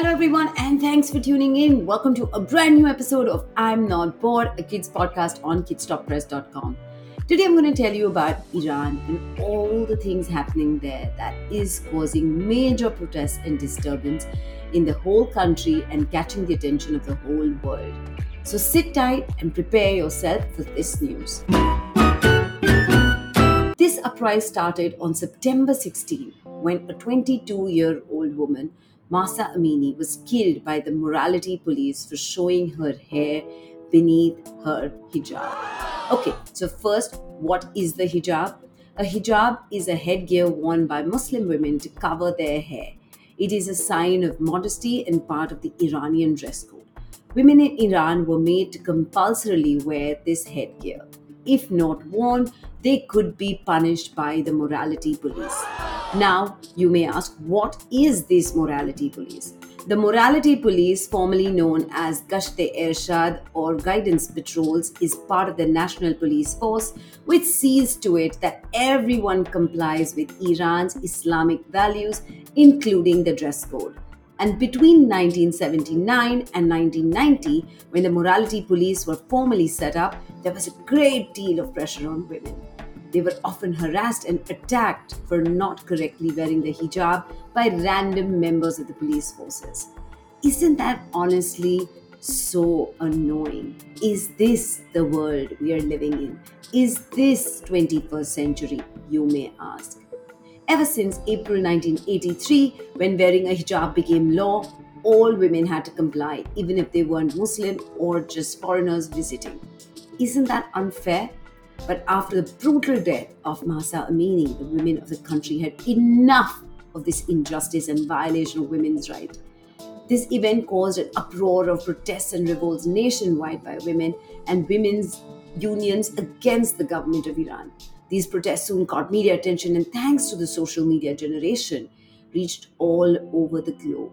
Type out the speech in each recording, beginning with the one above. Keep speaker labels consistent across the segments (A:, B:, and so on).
A: Hello, everyone, and thanks for tuning in. Welcome to a brand new episode of I'm Not Bored, a kids podcast on kidstoppress.com. Today, I'm going to tell you about Iran and all the things happening there that is causing major protests and disturbance in the whole country and catching the attention of the whole world. So sit tight and prepare yourself for this news. This uprising started on September 16 when a 22 year old woman Mahsa Amini was killed by the morality police for showing her hair beneath her hijab. Okay, so first, what is the hijab? A hijab is a headgear worn by Muslim women to cover their hair. It is a sign of modesty and part of the Iranian dress code. Women in Iran were made to compulsorily wear this headgear. If not worn, they could be punished by the morality police. Now, you may ask, what is this morality police? The morality police, formerly known as Gashte Irshad or guidance patrols, is part of the national police force, which sees to it that everyone complies with Iran's Islamic values, including the dress code. And between 1979 and 1990, when the morality police were formally set up, there was a great deal of pressure on women. They were often harassed and attacked for not correctly wearing the hijab by random members of the police forces. Isn't that honestly so annoying? Is this the world we are living in? Is this 21st century, you may ask? Ever since April 1983, when wearing a hijab became law, all women had to comply, even if they weren't Muslim or just foreigners visiting. Isn't that unfair? But after the brutal death of Mahsa Amini, the women of the country had enough of this injustice and violation of women's rights. This event caused an uproar of protests and revolts nationwide by women and women's unions against the government of Iran. These protests soon caught media attention and, thanks to the social media generation, reached all over the globe.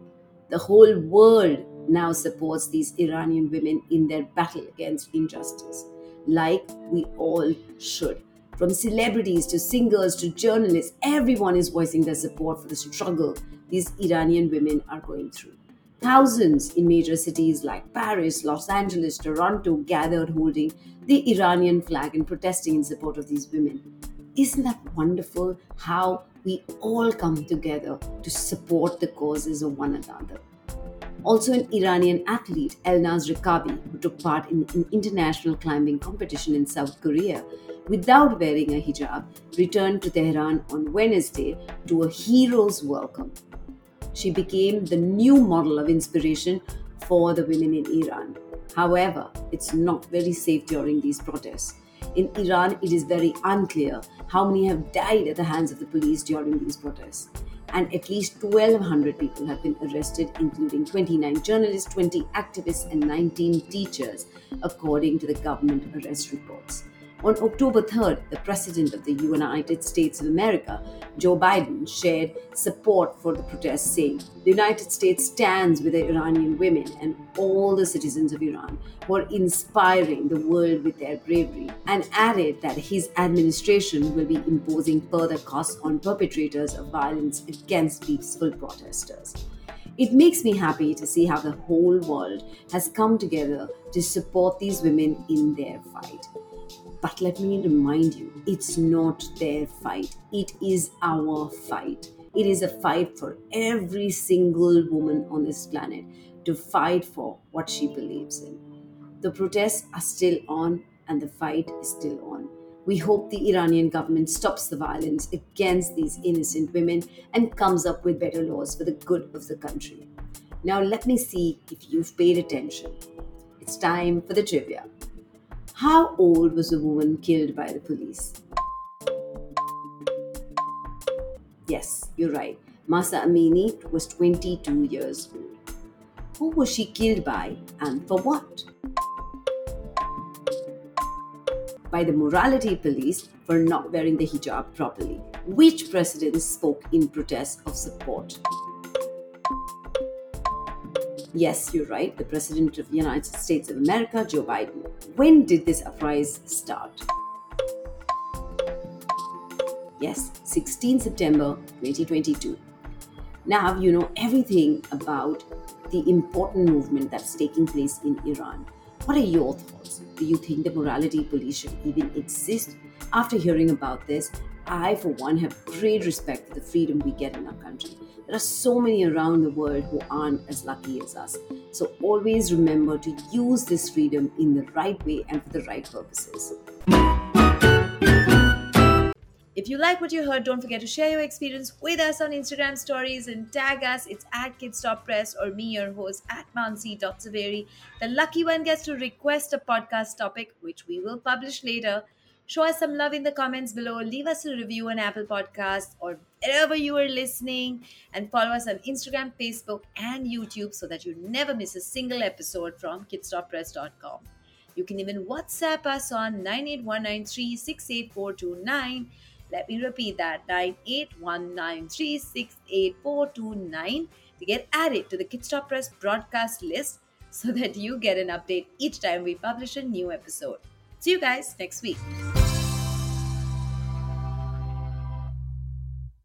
A: The whole world now supports these Iranian women in their battle against injustice like we all should. From celebrities to singers to journalists, everyone is voicing their support for the struggle these Iranian women are going through. Thousands in major cities like Paris, Los Angeles, Toronto gathered holding the Iranian flag and protesting in support of these women. Isn't that wonderful how we all come together to support the causes of one another? Also, an Iranian athlete, Elnaz Rekabi, who took part in an international climbing competition in South Korea without wearing a hijab, returned to Tehran on Wednesday to a hero's welcome. She became the new model of inspiration for the women in Iran. However, it's not very safe during these protests. In Iran, it is very unclear how many have died at the hands of the police during these protests and at least 1,200 people have been arrested, including 29 journalists, 20 activists, and 19 teachers, according to the government arrest reports. On October 3rd, the President of the United States of America, Joe Biden, shared support for the protests, saying, The United States stands with the Iranian women and all the citizens of Iran who are inspiring the world with their bravery, and added that his administration will be imposing further costs on perpetrators of violence against peaceful protesters. It makes me happy to see how the whole world has come together to support these women in their fight. But let me remind you, it's not their fight, it is our fight. It is a fight for every single woman on this planet to fight for what she believes in. The protests are still on and the fight is still on. We hope the Iranian government stops the violence against these innocent women and comes up with better laws for the good of the country. Now, let me see if you've paid attention. It's time for the trivia. How old was the woman killed by the police? Yes, you're right. Mahsa Amini was 22 years old. Who was she killed by and for what? By the morality police for not wearing the hijab properly. Which president spoke in protest of support? Yes, you're right. The President of the United States of America, Joe Biden. When did this uprising start? Yes, 16 September 2022. Now you know everything about the important movement that's taking place in Iran. What are your thoughts? Do you think the morality police should even exist? After hearing about this, I, for one, have great respect for the freedom we get in our country. There are so many around the world who aren't as lucky as us. So always remember to use this freedom in the right way and for the right purposes.
B: If you like what you heard, don't forget to share your experience with us on Instagram stories and tag us. It's at Kidstop Press or me, your host, at Mansi.Zaveri. The lucky one gets to request a podcast topic, which we will publish later. Show us some love in the comments below. Leave us a review on Apple Podcasts or wherever you are listening. And follow us on Instagram, Facebook, and YouTube so that you never miss a single episode from kidstoppress.com. You can even WhatsApp us on 98193684229 let me repeat that 9819368429 to get added to the Kidstop Press broadcast list so that you get an update each time we publish a new episode. See you guys next week.